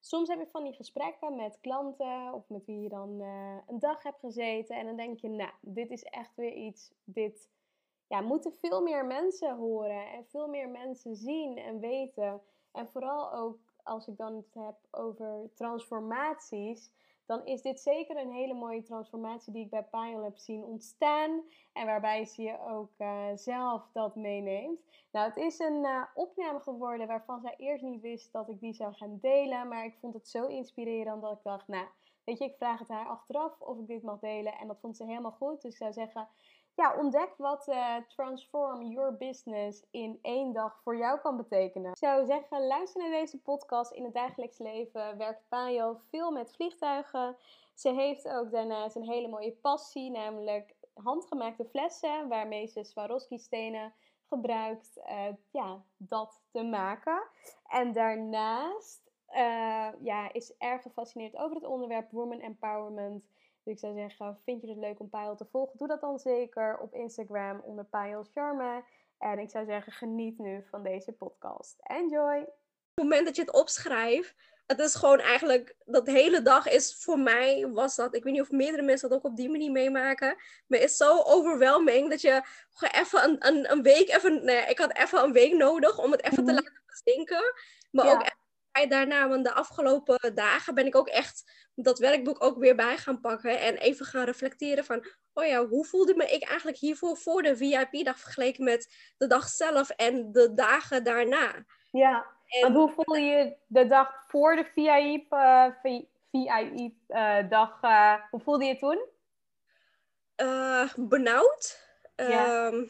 Soms heb je van die gesprekken met klanten of met wie je dan eh, een dag hebt gezeten. En dan denk je, nou, dit is echt weer iets. Dit ja, moeten veel meer mensen horen en veel meer mensen zien en weten. En vooral ook als ik dan het heb over transformaties dan is dit zeker een hele mooie transformatie die ik bij Pile heb zien ontstaan. En waarbij ze je ook uh, zelf dat meeneemt. Nou, het is een uh, opname geworden waarvan zij eerst niet wist dat ik die zou gaan delen. Maar ik vond het zo inspirerend dat ik dacht, nou, weet je, ik vraag het haar achteraf of ik dit mag delen. En dat vond ze helemaal goed. Dus ik zou zeggen, ontdek wat uh, Transform Your Business in één dag voor jou kan betekenen. Ik zou zeggen, luister naar deze podcast. In het dagelijks leven werkt Pajo veel met vliegtuigen. Ze heeft ook daarnaast een hele mooie passie, namelijk handgemaakte flessen waarmee ze Swarovski-stenen gebruikt uh, ja, dat te maken. En daarnaast uh, ja, is erg gefascineerd over het onderwerp Woman Empowerment. Dus ik zou zeggen, vind je het leuk om Pile te volgen? Doe dat dan zeker op Instagram onder Pile Sharma. En ik zou zeggen, geniet nu van deze podcast. Enjoy! Op het moment dat je het opschrijft, het is gewoon eigenlijk, dat hele dag is voor mij, was dat, ik weet niet of meerdere mensen dat ook op die manier meemaken, maar is zo overwhelming dat je gewoon even een, een, een week, even, nee, ik had even een week nodig om het even te mhm. laten bezinken. Maar ook daarna, want de afgelopen dagen ben ik ook echt dat werkboek ook weer bij gaan pakken en even gaan reflecteren van, oh ja, hoe voelde me ik eigenlijk hiervoor voor de VIP-dag vergeleken met de dag zelf en de dagen daarna? Ja, en, hoe voel je de dag voor de VIP-dag? Uh, uh, hoe voelde je toen? Benauwd. Ehm,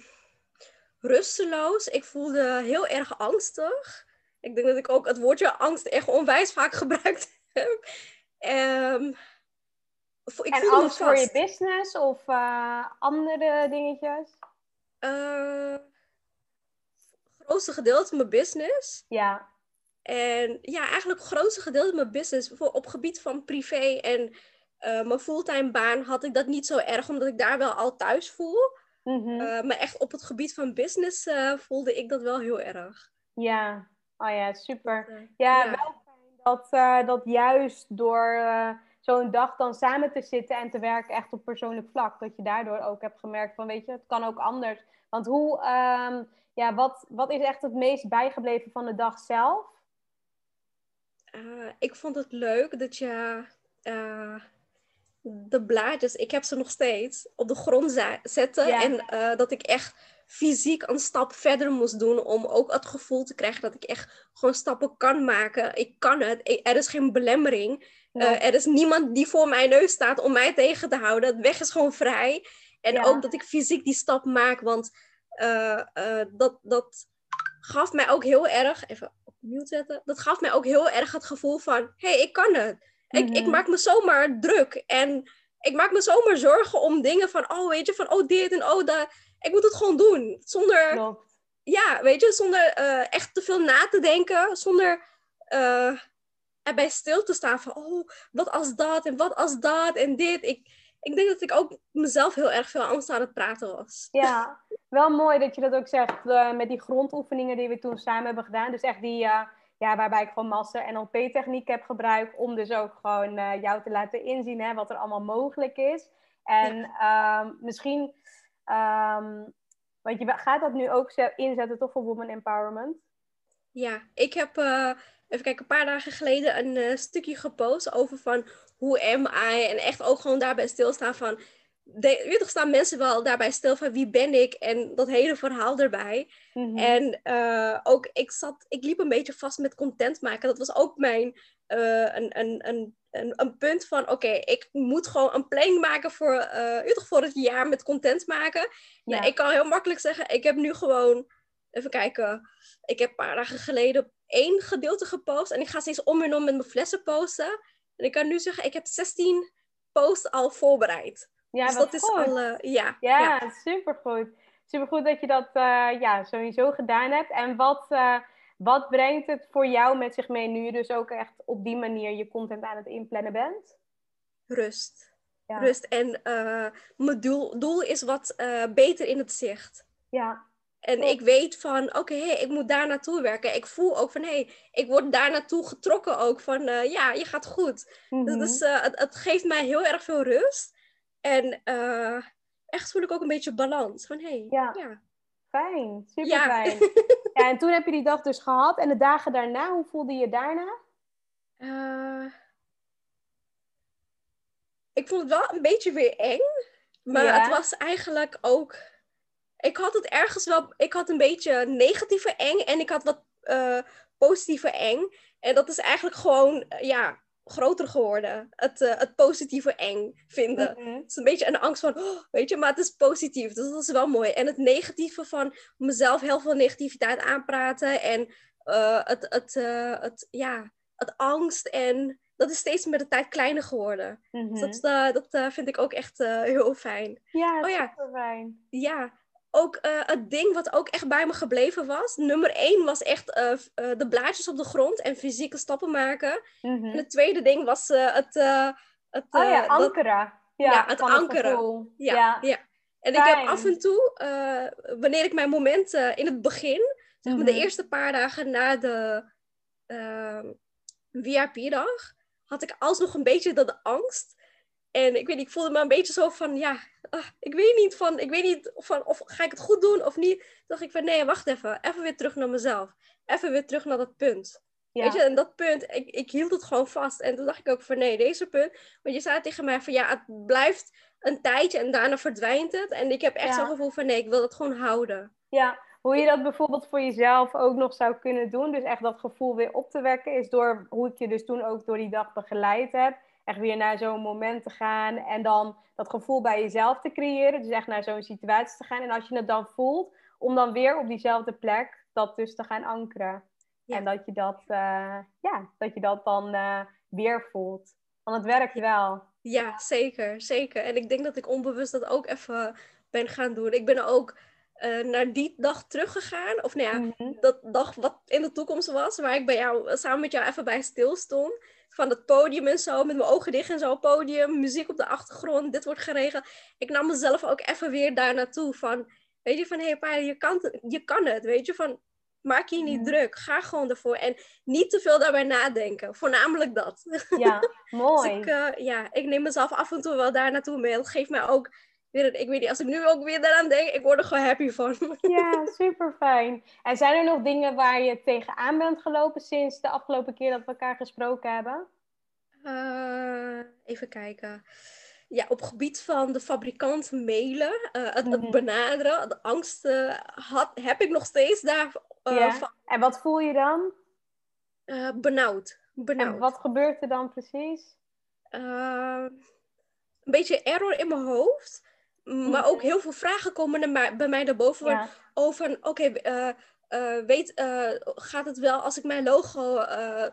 rusteloos. Ik voelde heel erg angstig. Ik denk dat ik ook het woordje angst echt onwijs vaak gebruikt heb. Um, ik en angst voor je business of uh, andere dingetjes? Uh, grootste gedeelte van mijn business. Ja. En ja, eigenlijk het grootste gedeelte van mijn business. Voor, op gebied van privé en uh, mijn fulltime baan had ik dat niet zo erg, omdat ik daar wel al thuis voel. Mm -hmm. maar echt op het gebied van business voelde ik dat wel heel erg. Ja, Oh ja, super. Ja, wel fijn dat, uh, dat juist door uh, zo'n dag dan samen te zitten en te werken echt op persoonlijk vlak, dat je daardoor ook hebt gemerkt van, weet je, het kan ook anders. Want hoe, um, ja, wat, wat is echt het meest bijgebleven van de dag zelf? Uh, ik vond het leuk dat je de blaadjes, ik heb ze nog steeds, op de grond zetten. Ja. En dat ik echt fysiek een stap verder moest doen om ook het gevoel te krijgen dat ik echt gewoon stappen kan maken. Ik kan het. er is geen belemmering. Eh, er is niemand die voor mijn neus staat om mij tegen te houden. Het weg is gewoon vrij. En ook dat ik fysiek die stap maak. Want uh, uh, dat, dat gaf mij ook heel erg. Even opnieuw zetten. Dat gaf mij ook heel erg het gevoel van: hé, hey, ik kan het. ik, ik mhm. maak me zomaar druk. En ik maak me zomaar zorgen om dingen van: oh, weet je, van oh, dit en oh, dat ik moet het gewoon doen. Zonder, ja, weet je, zonder uh, echt te veel na te denken. Zonder uh, erbij stil te staan van, oh, wat als dat en wat als dat en dit. Ik, ik denk dat ik ook mezelf heel erg veel angst aan het praten was. Ja, Wel mooi dat je dat ook zegt uh, met die grondoefeningen die we toen samen hebben gedaan. Dus echt die, uh, ja, waarbij ik gewoon master NLP-techniek heb gebruikt. Om dus ook gewoon uh, jou te laten inzien hè, wat er allemaal mogelijk is. En ja. um, misschien, um, want je gaat dat nu ook inzetten toch voor Woman Empowerment? Ja, ik heb even kijken, een paar dagen geleden een stukje gepost over van hoe am I? En echt ook gewoon daarbij stilstaan van de, weet toch, staan mensen wel daarbij stil van wie ben ik en dat hele verhaal erbij. Mm-hmm. En uh, ook, ik zat, ik liep een beetje vast met content maken. Dat was ook mijn, uh, een, een, een, een, een, punt van, oké, okay, ik moet gewoon een planning maken voor, uh, toch, voor het jaar met content maken. Ja. Nou, ik kan heel makkelijk zeggen, ik heb nu gewoon, even kijken, ik heb een paar dagen geleden één gedeelte gepost en ik ga steeds om en om met mijn flessen posten. En ik kan nu zeggen, ik heb 16 posts al voorbereid. Ja, dus dat is al, uh, ja, ja, ja, supergoed. Supergoed dat je dat uh, ja, sowieso gedaan hebt. En wat, uh, wat brengt het voor jou met zich mee nu je dus ook echt op die manier je content aan het inplannen bent? Rust. Ja. Rust. En mijn doel, doel is wat beter in het zicht. Ja. En ik weet van, oké, okay, hey, ik moet daar naartoe werken. Ik voel ook van, hé, hey, ik word daar naartoe getrokken ook. Van, ja, je gaat goed. Mm -hmm. Dus het, het geeft mij heel erg veel rust. En uh, echt voel ik ook een beetje balans. Van hey, ja. ja. Fijn, super fijn. ja, en toen heb je die dag dus gehad. En de dagen daarna, hoe voelde je daarna? Uh, ik vond het wel een beetje weer eng. Maar ja. het was eigenlijk ook. Ik had het ergens wel. Ik had een beetje negatieve eng en ik had wat uh, positieve eng. En dat is eigenlijk gewoon, ja, groter geworden. Het, uh, het positieve eng vinden. Mm -hmm. Het is een beetje een angst van, oh, weet je, maar het is positief. Dus dat is wel mooi. En het negatieve van mezelf heel veel negativiteit aanpraten. En uh, het, het, uh, het, ja, het angst. En dat is steeds met de tijd kleiner geworden. Mm -hmm. Dus dat, dat vind ik ook echt heel fijn. Ja, oh, ja. super fijn. Ja, ook uh, het ding wat ook echt bij me gebleven was. Nummer één was echt uh, uh, de blaadjes op de grond en fysieke stappen maken. Mm -hmm. En het tweede ding was het, het... oh ja, ankeren. Ja, ja, het ankeren. Het ja, ja, ja. En Fijn. ik heb af en toe, wanneer ik mijn moment in het begin, zeg maar mm -hmm. de eerste paar dagen na de VIP-dag, had ik alsnog een beetje dat angst. En ik weet niet, ik voelde me een beetje zo van, ja, ah, ik weet niet van, ik weet niet van, of ga ik het goed doen of niet. Toen dacht ik van, nee, wacht even, even weer terug naar mezelf. Even weer terug naar dat punt. Ja. Weet je, en dat punt, ik, ik hield het gewoon vast. En toen dacht ik ook van, nee, deze punt. Want je zei tegen mij van, ja, het blijft een tijdje en daarna verdwijnt het. En ik heb echt ja. zo'n gevoel van, nee, ik wil het gewoon houden. Ja, hoe je dat bijvoorbeeld voor jezelf ook nog zou kunnen doen. Dus echt dat gevoel weer op te wekken. Is door hoe ik je dus toen ook door die dag begeleid heb echt weer naar zo'n moment te gaan en dan dat gevoel bij jezelf te creëren. Dus echt naar zo'n situatie te gaan. En als je het dan voelt, om dan weer op diezelfde plek dat dus te gaan ankeren. Ja. En dat je dat, uh, ja, dat je dat dan uh, weer voelt. Want het werkt wel. Ja, zeker, zeker. En ik denk dat ik onbewust dat ook even ben gaan doen. Ik ben ook uh, naar die dag teruggegaan. Of nou ja, mm -hmm. dat dag wat in de toekomst was. Waar ik bij jou, samen met jou even bij stil stond van het podium en zo, met mijn ogen dicht en zo, podium, muziek op de achtergrond, dit wordt geregeld. Ik nam mezelf ook even weer daar naartoe van, weet je, van hé hey, je kan, je kan het, weet je, van maak je niet druk, ga gewoon ervoor en niet te veel daarbij nadenken, voornamelijk dat. Ja, mooi. dus ik, uh, ja, ik neem mezelf af en toe wel daar naartoe mee, dat geeft mij ook ik weet niet, als ik nu ook weer daaraan denk, ik word er gewoon happy van. Ja, super fijn. En zijn er nog dingen waar je tegenaan bent gelopen sinds de afgelopen keer dat we elkaar gesproken hebben? Uh, even kijken. Ja, op gebied van de fabrikant mailen, uh, het, het, mhm. benaderen, de angst uh, had, heb ik nog steeds daar. ja. van. En wat voel je dan? benauwd. benauwd. En wat gebeurt er dan precies? een beetje error in mijn hoofd. Maar ook heel veel vragen komen naar, bij mij naar boven. Ja. Over, oké, okay, uh, uh, weet, uh, gaat het wel als ik mijn logo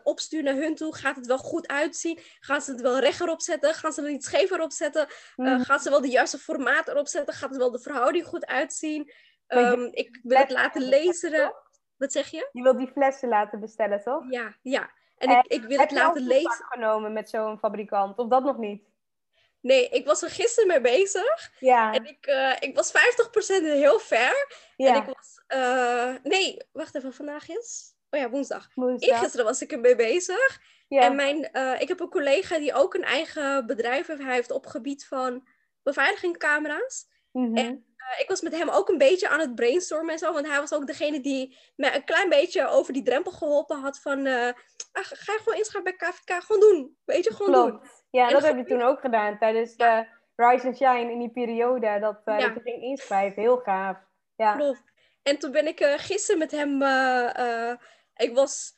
opstuur naar hun toe? Gaat het wel goed uitzien? Gaan ze het wel recht erop zetten? Gaan ze er niet scheef erop zetten? Mm. gaan ze wel de juiste formaat erop zetten? Gaat het wel de verhouding goed uitzien? Um, ik wil het laten lezen. Wat zeg je? Je wilt die flessen laten bestellen, toch? Ja, ja. En, en ik, ik wil het laten lezen. genomen met zo'n fabrikant? Of dat nog niet? Nee, ik was er gisteren mee bezig. Ja. En ik, uh, ik was 50% heel ver. Ja. En ik was... Uh, nee, wacht even, vandaag is... Oh ja, woensdag. woensdag. Gisteren was ik ermee bezig. Ja. En mijn, uh, ik heb een collega die ook een eigen bedrijf heeft. Hij heeft op gebied van beveiligingcamera's. Mm En ik was met hem ook een beetje aan het brainstormen en zo. Want hij was ook degene die me een klein beetje over die drempel geholpen had. Van, uh, ga je gewoon inschrijven bij KVK? Gewoon doen. Weet je, gewoon Klopt. doen. Ja, en dat heb je toen ook gedaan tijdens de Rise and Shine in die periode. Dat, uh, ja. dat je ging inschrijven. Heel gaaf. Ja. Klopt. En toen ben ik gisteren met hem... ik was...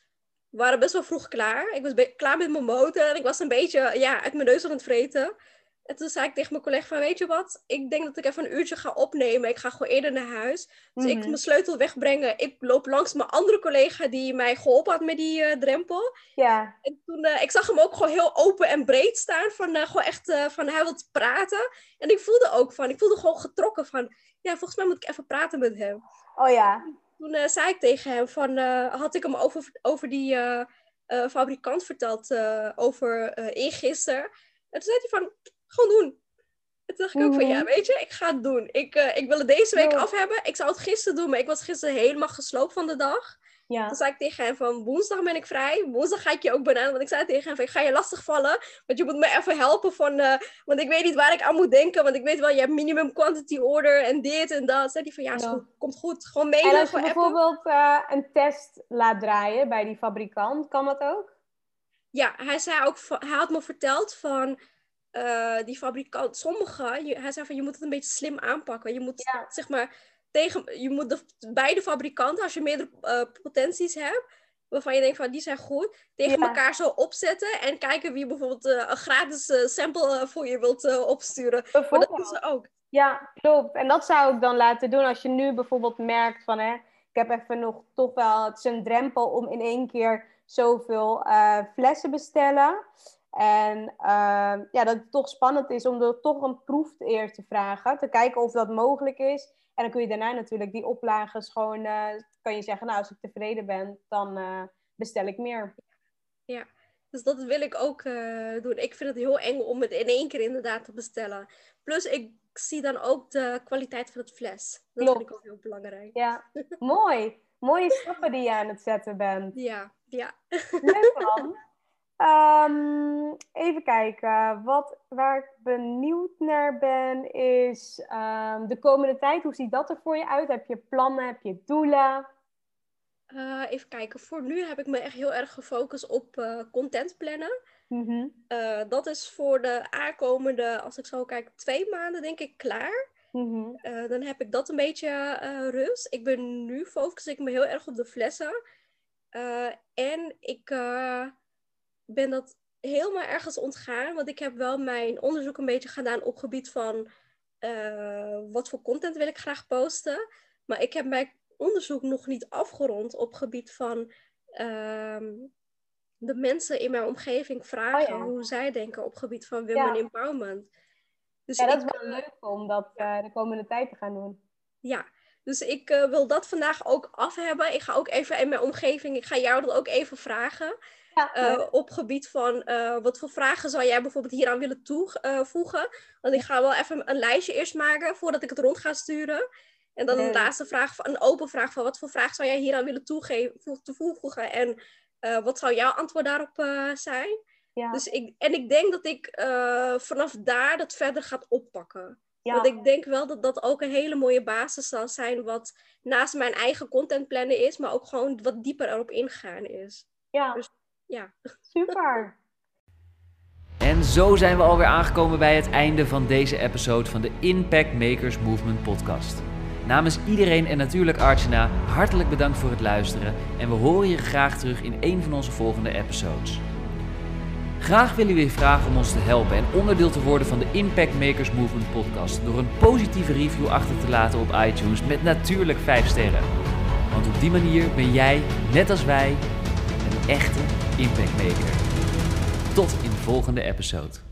We waren best wel vroeg klaar. Ik was klaar met mijn motor. En ik was een beetje ja, uit mijn neus aan het vreten. En toen zei ik tegen mijn collega van, weet je wat? Ik denk dat ik even een uurtje ga opnemen. Ik ga gewoon eerder naar huis. Dus ik Mhm. mijn sleutel wegbrengen. Ik loop langs mijn andere collega die mij geholpen had met die eh, drempel. Ja. En toen, eh, ik zag hem ook gewoon heel open en breed staan. Van, eh, gewoon echt, van hij wil praten. En ik voelde ook van, ik voelde gewoon getrokken van, ja, volgens mij moet ik even praten met hem. Oh ja. Toen zei ik tegen hem van, had ik hem over, over die fabrikant verteld, over uh, eergisteren. En toen zei hij van, gewoon doen. En toen dacht ik ook van, ja, weet je, ik ga het doen. Ik, eh, ik wil het deze week af hebben. Ik zou het gisteren doen, maar ik was gisteren helemaal gesloopt van de dag. Ja. Toen zei ik tegen hem van, woensdag ben ik vrij. Woensdag ga ik je ook benaderen. Want ik zei tegen hem van, ik ga je lastig vallen. Want je moet me even helpen van, eh, want ik weet niet waar ik aan moet denken. Want ik weet wel, je hebt minimum quantity order en dit en dat. Zei hij van, ja, Ja. goed, komt goed. Gewoon mailen, En als je bijvoorbeeld eh, een test laat draaien bij die fabrikant, kan dat ook? Ja, hij zei ook, hij had me verteld van eh, die fabrikant, sommige, je- hij zei van je moet het een beetje slim aanpakken. Je moet Ja. zeg maar tegen, je moet de, beide fabrikanten, als je meerdere eh, potenties hebt, waarvan je denkt van die zijn goed, tegen Ja. elkaar zo opzetten en kijken wie bijvoorbeeld eh, een gratis sample voor je wilt opsturen. Maar dat doen ze ook. Ja, klopt. En dat zou ik dan laten doen als je nu bijvoorbeeld merkt van, hè, ik heb even nog toch wel, het is een drempel om in één keer zoveel flessen bestellen. En eh, ja, dat het toch spannend is om er toch een proef eerst te vragen, te kijken of dat mogelijk is. En dan kun je daarna natuurlijk die oplages gewoon, eh, kan je zeggen, nou, als ik tevreden ben, dan eh, bestel ik meer. Dus dat wil ik ook eh, doen. Ik vind het heel eng om het in één keer inderdaad te bestellen. Plus ik zie dan ook de kwaliteit van het fles. Dat vind ik ook heel belangrijk. Ja, mooi. Mooie stappen die je aan het zetten bent. Ja, ja. Leuk man. Ehm, even kijken. Wat, waar ik benieuwd naar ben is ehm, de komende tijd. Hoe ziet dat er voor je uit? Heb je plannen? Heb je doelen? Eh, even kijken. Voor nu heb ik me echt heel erg gefocust op eh, content plannen. Mhm. Eh, dat is voor de aankomende, als ik zo kijk, twee maanden denk ik klaar. Mhm. Dan heb ik dat een beetje rust. Ik ben nu focus ik me heel erg op de flessen. En ik ben dat helemaal ergens ontgaan. Want ik heb wel mijn onderzoek een beetje gedaan op gebied van eh, wat voor content wil ik graag posten. Maar ik heb mijn onderzoek nog niet afgerond op gebied van ehm, de mensen in mijn omgeving vragen Oh ja. hoe zij denken op gebied van women Ja. empowerment. Dus Ja, dat ik, is wel leuk om dat eh, de komende tijd te gaan doen. Ja, dus ik eh, wil dat vandaag ook af hebben. Ik ga ook even in mijn omgeving, ik ga jou dat ook even vragen. Ja, eh, op gebied van eh, wat voor vragen zou jij bijvoorbeeld hieraan willen toevoegen? Want ik ga wel even een lijstje eerst maken voordat ik het rond ga sturen. En dan een laatste vraag, van- een open vraag van wat voor vraag zou jij hieraan willen toevoegen? En eh, wat zou jouw antwoord daarop zijn? ja. Dus ik, en ik denk dat ik vanaf daar dat verder gaat oppakken. ja. Want ik denk wel dat dat ook een hele mooie basis zal zijn, wat naast mijn eigen content plannen is, maar ook gewoon wat dieper erop ingegaan is. ja. dus- Ja. super. En zo zijn we alweer aangekomen bij het einde van deze episode van de Impact Makers Movement podcast. Namens iedereen en natuurlijk Archana, hartelijk bedankt voor het luisteren en we horen je graag terug in een van onze volgende episodes. Graag willen we je vragen om ons te helpen en onderdeel te worden van de Impact Makers Movement podcast door een positieve review achter te laten op iTunes met natuurlijk 5 sterren. Want op die manier ben jij, net als wij, een echte Impact Maker. Tot in de volgende episode.